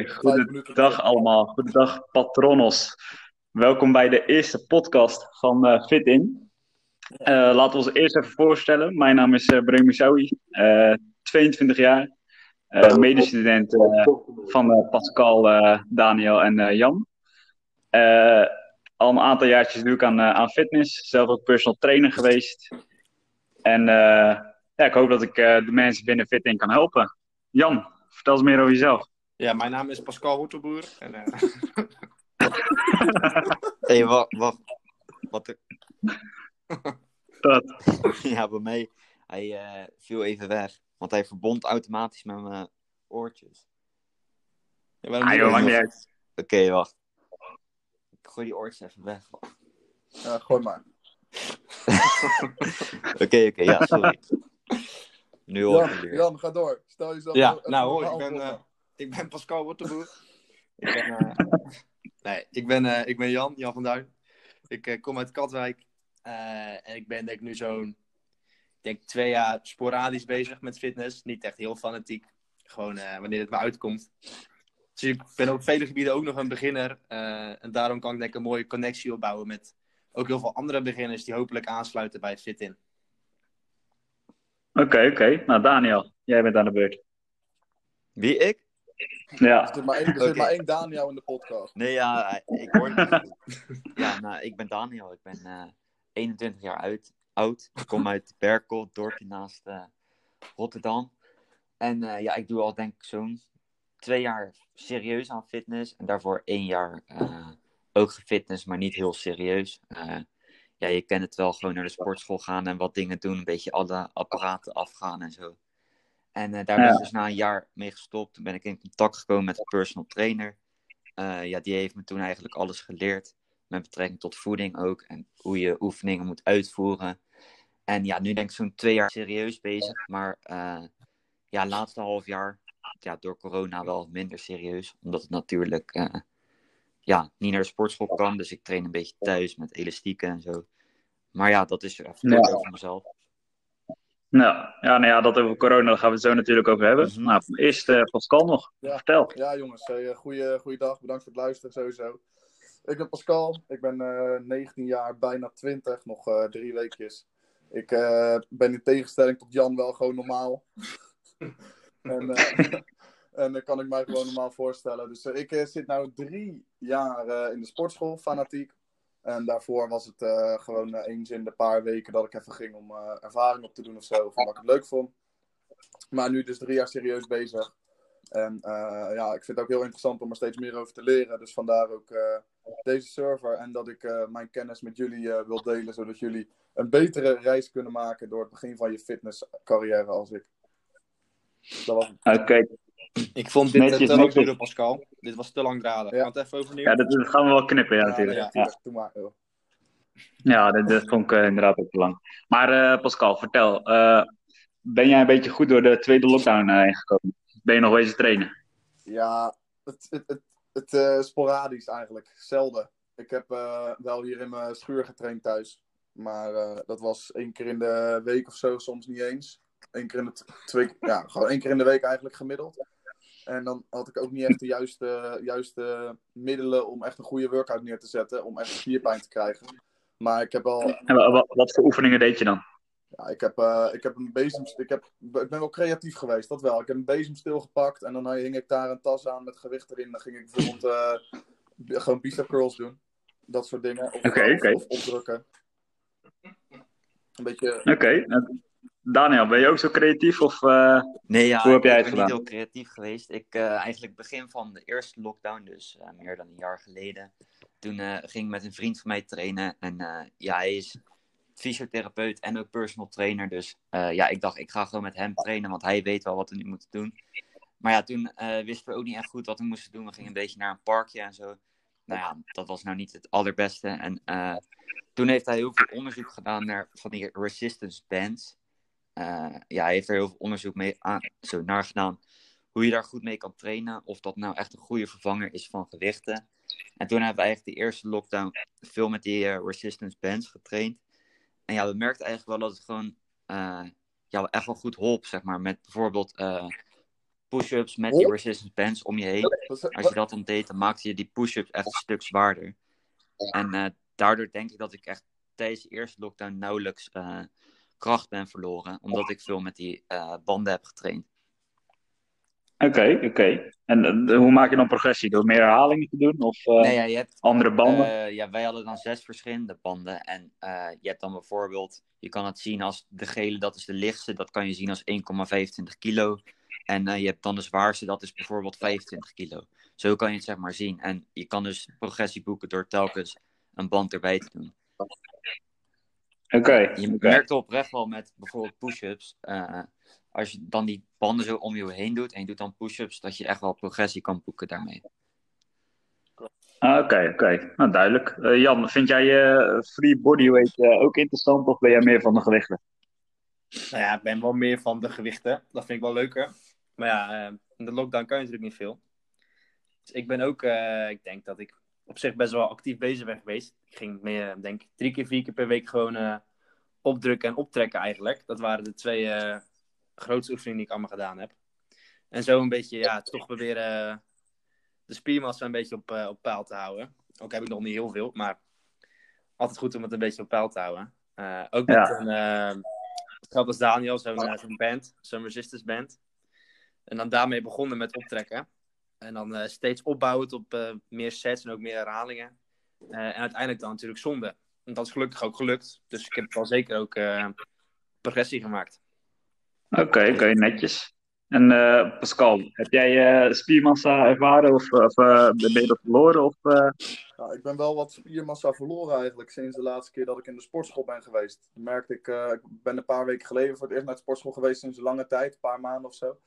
Goedendag allemaal, goedendag patronos. Welkom bij de eerste podcast van uh, Fit In. Uh, laten we ons eerst even voorstellen. Mijn naam is uh, Breum 22 jaar, medestudent van Pascal, Daniel en Jan. al een aantal jaartjes doe ik aan, aan fitness, zelf ook personal trainer geweest. En ja, ik hoop dat ik de mensen binnen Fit In kan helpen. Jan, vertel eens meer over jezelf. Ja, mijn naam is Pascal Hoetelboer. En, uh... hey, wacht, wacht. Wat Dat. ja, bij mij. Hij uh, viel even weg. Want hij verbond automatisch met mijn oortjes. Ja, ah, joh, niet uit. Oké, okay, wacht. Ik gooi die oortjes even weg. Ja, gooi maar. Oké, oké, okay, ja, sorry. Nu hoor Jan, weer. Jan, ga door. Stel jezelf Ja, nou hoor, ik ben, uh, ik ben Pascal Wortelboer. ik ben, uh, nee, ik ben, uh, ik ben Jan, Jan van Duin. Ik kom uit Katwijk. en ik ben denk ik nu zo'n, denk twee jaar sporadisch bezig met fitness. Niet echt heel fanatiek. Gewoon wanneer het me uitkomt. Dus ik ben op vele gebieden ook nog een beginner. en daarom kan ik denk ik een mooie connectie opbouwen met ook heel veel andere beginners die hopelijk aansluiten bij Fit-In. Oké, okay, oké. Okay. Nou, Daniel, jij bent aan de beurt. Wie, ik? Ja. Er zit maar één, er zit maar één Daniel in de podcast. Nee, ja, ik hoor Ja, nou, ik ben Daniel. Ik ben uh, 21 jaar uit, oud. Ik kom uit Berkel, dorpje naast uh, Rotterdam. En uh, ja, ik doe al denk ik zo'n twee jaar serieus aan fitness. En daarvoor één jaar ook gefitness, maar niet heel serieus ja, je kent het wel, gewoon naar de sportschool gaan en wat dingen doen, een beetje alle apparaten afgaan en zo. En uh, daar ben ik dus na een jaar mee gestopt. Toen ben ik in contact gekomen met een personal trainer. Uh, ja, die heeft me toen eigenlijk alles geleerd. Met betrekking tot voeding ook. En hoe je oefeningen moet uitvoeren. En ja, nu denk ik zo'n twee jaar serieus bezig. Maar uh, ja, laatste half jaar, ja, door corona wel minder serieus. Omdat het natuurlijk ja, niet naar de sportschool kan. Dus ik train een beetje thuis met elastieken en zo. Maar ja, dat is even ja. over mezelf. Nou, ja, nou ja, dat over corona, daar gaan we het zo natuurlijk over hebben. Mm -hmm. Nou, eerst uh, Pascal nog. Ja. Vertel. Ja, jongens, uh, goeie, goeie dag. Bedankt voor het luisteren, sowieso. Ik ben Pascal, ik ben uh, 19 jaar, bijna 20, nog uh, drie weekjes. Ik ben in tegenstelling tot Jan wel gewoon normaal. en En dat kan ik mij gewoon normaal voorstellen. Dus uh, ik uh, zit nu drie jaar uh, in de sportschool, fanatiek. En daarvoor was het gewoon eens in de paar weken dat ik even ging om ervaring op te doen of zo. Of wat ik het leuk vond. Maar nu dus drie jaar serieus bezig. En ja, ik vind het ook heel interessant om er steeds meer over te leren. Dus vandaar ook deze server. En dat ik mijn kennis met jullie wil delen. Zodat jullie een betere reis kunnen maken door het begin van je fitnesscarrière als ik. Oké, ik vond dit netjes, te lang duren, Pascal. Dit was te langdradig. Ja. Even overnieuw? Ja, dat, gaan we wel knippen, ja, natuurlijk. Ja, ja. Doe maar, ja dat, dat vond ik uh, inderdaad ook te lang. Maar uh, Pascal, vertel. Uh, ben jij een beetje goed door de tweede lockdown heen gekomen? Ben je nog wezen trainen? Ja, het, het, het, het sporadisch eigenlijk. Zelden. Ik heb wel hier in mijn schuur getraind thuis. Maar dat was één keer in de week of zo, soms niet eens. Eén keer in de twee, ja, gewoon één keer in de week eigenlijk gemiddeld. En dan had ik ook niet echt de juiste, juiste middelen om echt een goede workout neer te zetten. Om echt spierpijn te krijgen. Maar ik heb wel. En wat, wat voor oefeningen deed je dan? Ja, ik heb, uh, ik heb een. Ik, heb, ik ben wel creatief geweest, dat wel. Ik heb een bezemstil gepakt en dan hing ik daar een tas aan met gewicht erin. Dan ging ik bijvoorbeeld uh, gewoon bicep curls doen. Dat soort dingen. Of, okay, okay. of opdrukken. Een beetje. Oké. Okay. Daniel, ben je ook zo creatief? Of, uh, nee, ja, hoe heb jij het gedaan? Ik ben niet heel creatief geweest. Ik, uh, eigenlijk begin van de eerste lockdown, dus uh, meer dan een jaar geleden. Toen ging ik met een vriend van mij trainen. En ja, hij is fysiotherapeut en ook personal trainer. Dus ja, ik dacht, ik ga gewoon met hem trainen, want hij weet wel wat we nu moeten doen. Maar ja, toen wisten we ook niet echt goed wat we moesten doen. We gingen een beetje naar een parkje en zo. Nou ja, dat was nou niet het allerbeste. En toen heeft hij heel veel onderzoek gedaan naar van die resistance bands. Uh, ja, hij heeft er heel veel onderzoek mee aan, zo naar gedaan. Hoe je daar goed mee kan trainen. Of dat nou echt een goede vervanger is van gewichten. En toen hebben we eigenlijk de eerste lockdown veel met die uh, resistance bands getraind. En ja, we merkten eigenlijk wel dat het gewoon uh, ja, echt wel goed holp, zeg maar. Met bijvoorbeeld push-ups met die resistance bands om je heen. Als je dat dan deed, dan maakte je die push-ups echt een stuk zwaarder. En eh, daardoor denk ik dat ik echt tijdens de eerste lockdown nauwelijks eh, kracht ben verloren. Omdat ik veel met die eh, banden heb getraind. Oké, oké. En eh, hoe maak je dan progressie? Door meer herhalingen te doen of eh, Nee, ja, je hebt andere banden? Ja, wij hadden dan zes verschillende banden. En je hebt dan bijvoorbeeld, je kan het zien als de gele, dat is de lichtste, dat kan je zien als 1,25 kilo. En je hebt dan de zwaarste, dat is bijvoorbeeld 25 kilo. Zo kan je het zeg maar zien. En je kan dus progressie boeken door telkens een band erbij te doen. Oké, Je oké. merkt oprecht wel met bijvoorbeeld push-ups. eh, als je dan die banden zo om je heen doet en je doet dan push-ups, dat je echt wel progressie kan boeken daarmee. Ah, Oké, oké. Nou, duidelijk. Eh, Jan, vind jij eh, free bodyweight eh, ook interessant of ben jij meer van de gewichten? Nou ja, ik ben wel meer van de gewichten. Dat vind ik wel leuker. Maar ja, eh, in de lockdown kan je natuurlijk niet veel. Dus ik ben ook, eh, ik denk dat ik op zich best wel actief bezig ben geweest. Ik ging meer, denk ik, drie keer, vier keer per week gewoon eh, opdrukken en optrekken eigenlijk. Dat waren de twee eh, grootste oefeningen die ik allemaal gedaan heb. En zo een beetje, ja, toch proberen eh, de spiermassa een beetje op, op peil te houden. Ook heb ik nog niet heel veel, maar altijd goed om het een beetje op peil te houden. Ook met Ja. een, hetzelfde als Daniel, zo'n zo'n band, zo'n resistance band. En dan daarmee begonnen met optrekken. En dan eh, steeds opbouwend op eh, meer sets en ook meer herhalingen. Eh, en uiteindelijk dan natuurlijk zonde. En dat is gelukkig ook gelukt. Dus ik heb wel zeker ook eh, progressie gemaakt. Oké, oké, netjes. En eh, Pascal, heb jij eh, spiermassa ervaren of, of ben je dat verloren? Of, eh? Ja, ik ben wel wat spiermassa verloren eigenlijk sinds de laatste keer dat ik in de sportschool ben geweest. Dan merkte ik, eh, ik ben een paar weken geleden voor het eerst naar de sportschool geweest sinds een lange tijd, een paar maanden of zo.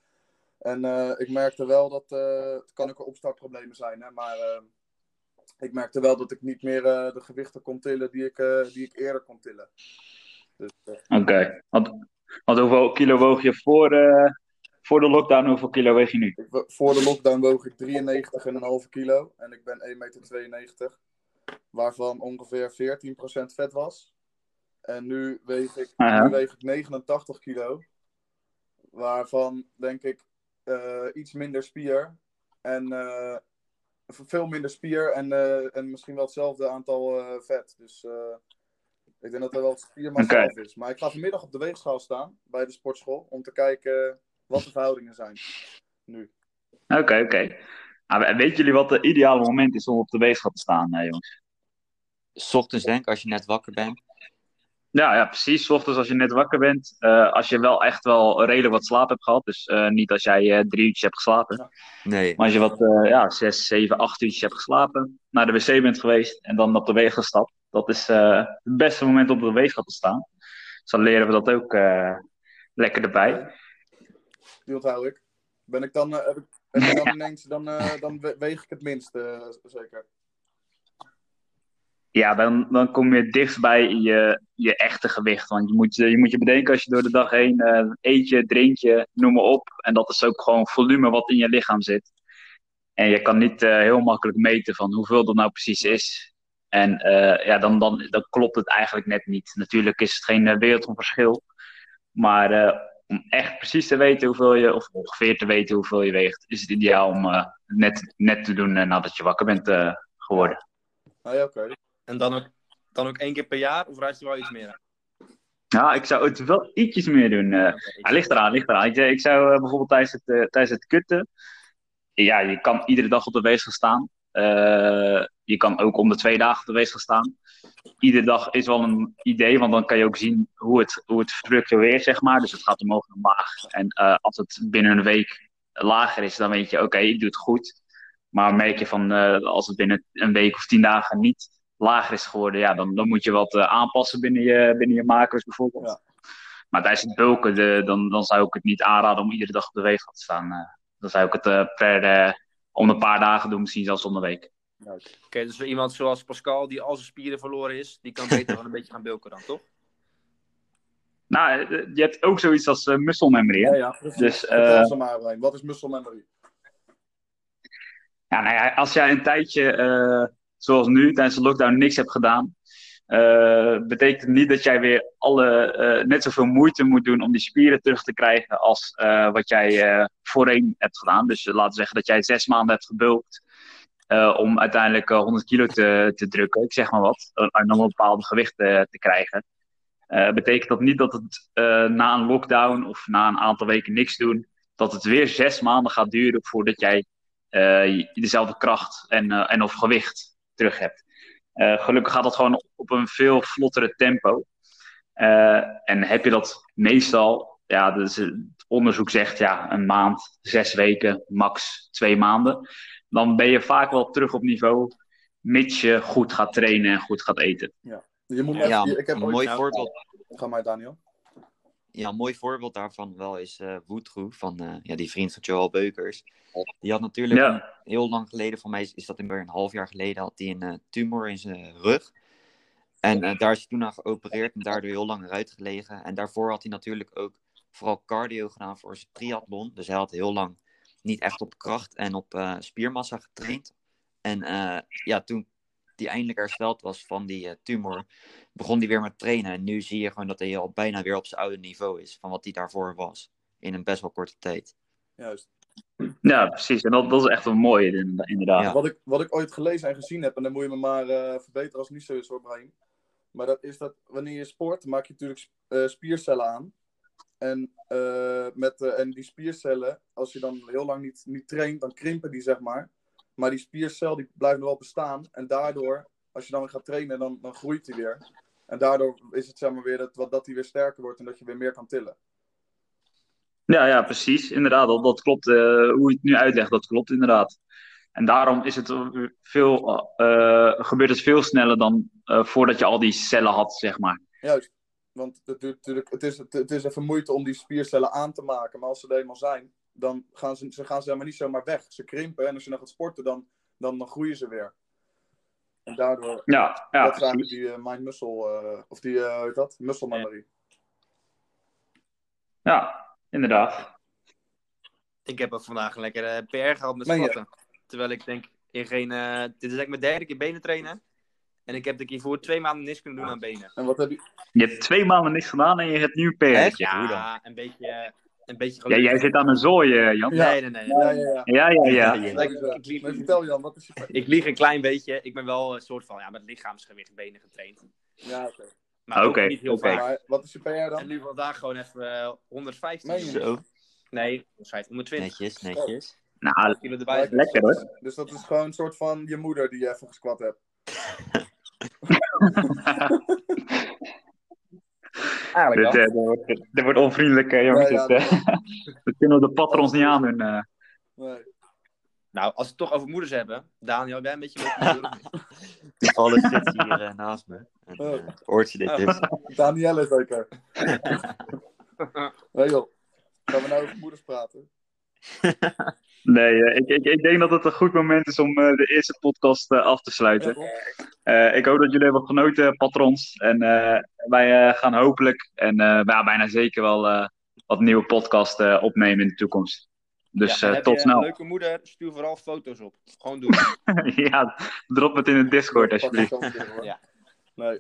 En eh, ik merkte wel dat, eh, het kan ook opstartproblemen zijn, hè, maar eh, ik merkte wel dat ik niet meer de gewichten kon tillen die ik, die ik eerder kon tillen. Dus, Oké. Want, want hoeveel kilo woog je voor, voor de lockdown? Hoeveel kilo weeg je nu? ik, voor de lockdown woog ik 93,5 kilo en ik ben 1,92 meter, waarvan ongeveer 14% vet was. En nu weeg ik, nu weeg ik 89 kilo, waarvan denk ik eh, iets minder spier en eh, veel minder spier en, eh, en misschien wel hetzelfde aantal eh, vet. Dus eh, ik denk dat er wel spiermassa Oké. af is. Maar ik ga vanmiddag op de weegschaal staan bij de sportschool om te kijken wat de verhoudingen zijn nu. Oké, oké. Nou, we- weten jullie wat het ideale moment is om op de weegschaal te staan, jongens? 's ochtends denk ik, als je net wakker bent. Ja, ja, precies. ochtends als je net wakker bent. eh, als je wel echt wel redelijk wat slaap hebt gehad. Dus eh, niet als jij eh, drie uurtjes hebt geslapen. Nee. Maar als je wat, eh, ja, zes, zeven, acht uurtjes hebt geslapen. Naar de wc bent geweest. En dan op de weegschaal stapt. Dat is eh, het beste moment om op de weegschaal te staan. Dus dan leren we dat ook eh, lekker erbij. Die onthoud ik. Ben ik dan, heb ik, heb ik dan ineens, dan, eh, dan we- weeg ik het minst, eh, zeker. Ja, dan, dan kom je dichtst bij je, je echte gewicht. Want je moet, je je moet je bedenken als je door de dag heen eh, eet je, noem maar op. En dat is ook gewoon volume wat in je lichaam zit. En je kan niet eh, heel makkelijk meten van hoeveel dat nou precies is. En eh, ja, dan, dan, dan klopt het eigenlijk net niet. Natuurlijk is het geen wereld van verschil. Maar om echt precies te weten hoeveel je, of ongeveer te weten hoeveel je weegt, is het ideaal om net, net te doen nadat je wakker bent geworden. Nou ja, oké. En dan ook, dan ook één keer per jaar? Of raad je wel iets meer aan? Ja, ik zou het wel ietsjes meer doen. Ja, ligt eraan, ligt eraan. Ik, ik zou eh, bijvoorbeeld tijdens het, eh, tijdens het kutten. Ja, je kan iedere dag op de weegschaal staan. Je kan ook om de twee dagen op de weegschaal staan. Iedere dag is wel een idee, want dan kan je ook zien hoe het, hoe het fluctueert, zeg maar. Dus het gaat omhoog en omlaag. En als het binnen een week lager is, dan weet je, oké, ik doe het goed. Maar merk je van, als het binnen een week of tien dagen niet lager is geworden, ja, dan, dan moet je wat eh, aanpassen binnen je, binnen je makers bijvoorbeeld. Ja. Maar tijdens het bulken, de, dan, dan zou ik het niet aanraden om iedere dag op de weegschaal te staan. eh. dan zou ik het eh, per, om een paar dagen doen, misschien zelfs om de week. Oké, dus voor iemand zoals Pascal, die al zijn spieren verloren is, die kan beter wel een beetje gaan bulken dan, toch? Nou, je hebt ook zoiets als muscle memory. Hè? Ja, ja. Dus, eh, maar. Wat is muscle memory? Ja, nou ja, als jij een tijdje, eh, zoals nu, tijdens de lockdown niks hebt gedaan, eh, betekent niet dat jij weer alle, eh, net zoveel moeite moet doen om die spieren terug te krijgen als eh, wat jij voorheen hebt gedaan. Dus laten we zeggen dat jij zes maanden hebt gebulkt om uiteindelijk eh, 100 kilo te, te drukken, ik zeg maar wat, om een bepaald gewicht te krijgen. Betekent dat niet dat het na een lockdown of na een aantal weken niks doen, dat het weer zes maanden gaat duren voordat jij dezelfde kracht en, en of gewicht terug hebt. Eh, gelukkig gaat dat gewoon op een veel vlottere tempo. Eh, en heb je dat meestal, ja, dus het onderzoek zegt ja, een maand, zes weken, max twee maanden. Dan ben je vaak wel terug op niveau, mits je goed gaat trainen en goed gaat eten. Je moet Ja, echt- ik heb een mooi Ja, voorbeeld. Ga maar, Daniel. Ja, een mooi voorbeeld daarvan wel is eh Woodroe, van eh, ja, die vriend van Joel Beukers. Die had natuurlijk Ja. een- heel lang geleden, voor mij is, is dat een half jaar geleden, had hij een eh, tumor in zijn rug. En daar is hij toen aan geopereerd en daardoor heel lang eruit gelegen. En daarvoor had hij natuurlijk ook vooral cardio gedaan voor zijn triathlon. Dus hij had heel lang niet echt op kracht en op spiermassa getraind. En ja, toen hij eindelijk hersteld was van die eh, tumor, begon hij weer met trainen. En nu zie je gewoon dat hij al bijna weer op zijn oude niveau is van wat hij daarvoor was. In een best wel korte tijd. Juist. Ja, precies. En dat, dat is echt een mooie, in- inderdaad. Ja. Wat, ik, wat ik ooit gelezen en gezien heb, en dan moet je me maar eh, verbeteren als het niet zo is hoor, Brahim. Maar dat is dat wanneer je sport, maak je natuurlijk eh, spiercellen aan. En, eh, met, eh, en die spiercellen, als je dan heel lang niet, niet traint, dan krimpen die zeg maar. Maar die spiercel die blijft nog wel bestaan. En daardoor, als je dan weer gaat trainen, dan, dan groeit die weer. En daardoor is het zeg maar weer dat, dat die weer sterker wordt en dat je weer meer kan tillen. Ja, ja, precies. Inderdaad, dat, dat klopt. eh, hoe je het nu uitlegt, dat klopt inderdaad. En daarom is het veel, eh, gebeurt het veel sneller dan eh, voordat je al die cellen had, zeg maar. Juist. Want het, natuurlijk, het, is, het, het is even moeite om die spiercellen aan te maken. Maar als ze er eenmaal zijn, dan gaan ze, ze gaan ze helemaal niet zomaar weg. Ze krimpen en als je dan gaat sporten, dan, dan, dan groeien ze weer. En daardoor, Ja, ja, dat precies. die eh, mind-muscle, eh, of die, eh, hoe heet dat? Muscle memory. Ja, inderdaad. Ik heb ook vandaag een lekkere PR gehad met squatten. Terwijl ik denk, in geen, eh, dit is eigenlijk mijn derde keer benen trainen. En ik heb de keer voor twee maanden niks kunnen doen aan benen. En wat heb je? Je hebt twee maanden niks gedaan en je hebt nu een PR. Ja, een beetje, een beetje ja, jij zit aan een zooi, eh, Jan. Ja. Nee, nee, nee. Ja, ja, ja. Ja, ja, ja. Ja, Dat Ik, lieg, vertel Jan, wat is je... ik lieg een klein beetje. Ik ben wel een soort van ja, met lichaamsgewicht benen getraind. Ja, oké. Maar ook Oké, niet heel oké. vaak. Maar wat is je PR En dan? nu vandaag gewoon even 115. Meen je? Zo, Nee, 150, 120 netjes, netjes. Nou, kilo erbij. lekker hoor. Dus dat is gewoon een soort van je moeder die je even gesquat hebt. Eigenlijk Dit, wel. eh, dit wordt, dit wordt onvriendelijk, eh, jongens. Ja, ja, Dit, eh, dat kunnen we de patrons niet eh. Nee. Nou, als we het toch over moeders hebben. Daniel, ben jij een beetje met je moeder? Toevallig zit hier naast me. En, Oh. hoort ze dit dus. Danielle zeker. Nee joh. Gaan we nou over moeders praten? Nee, eh, ik, ik, ik denk dat het een goed moment is om eh, de eerste podcast eh, af te sluiten. Eh, ik hoop dat jullie hebben genoten, patrons. En eh, wij gaan hopelijk en eh, ja, bijna zeker wel eh, wat nieuwe podcast eh, opnemen in de toekomst. Dus Ja, eh, tot je snel. een leuke moeder? Stuur vooral foto's op. Gewoon doen. ja, drop het in de Discord alsjeblieft. Ja. Nee.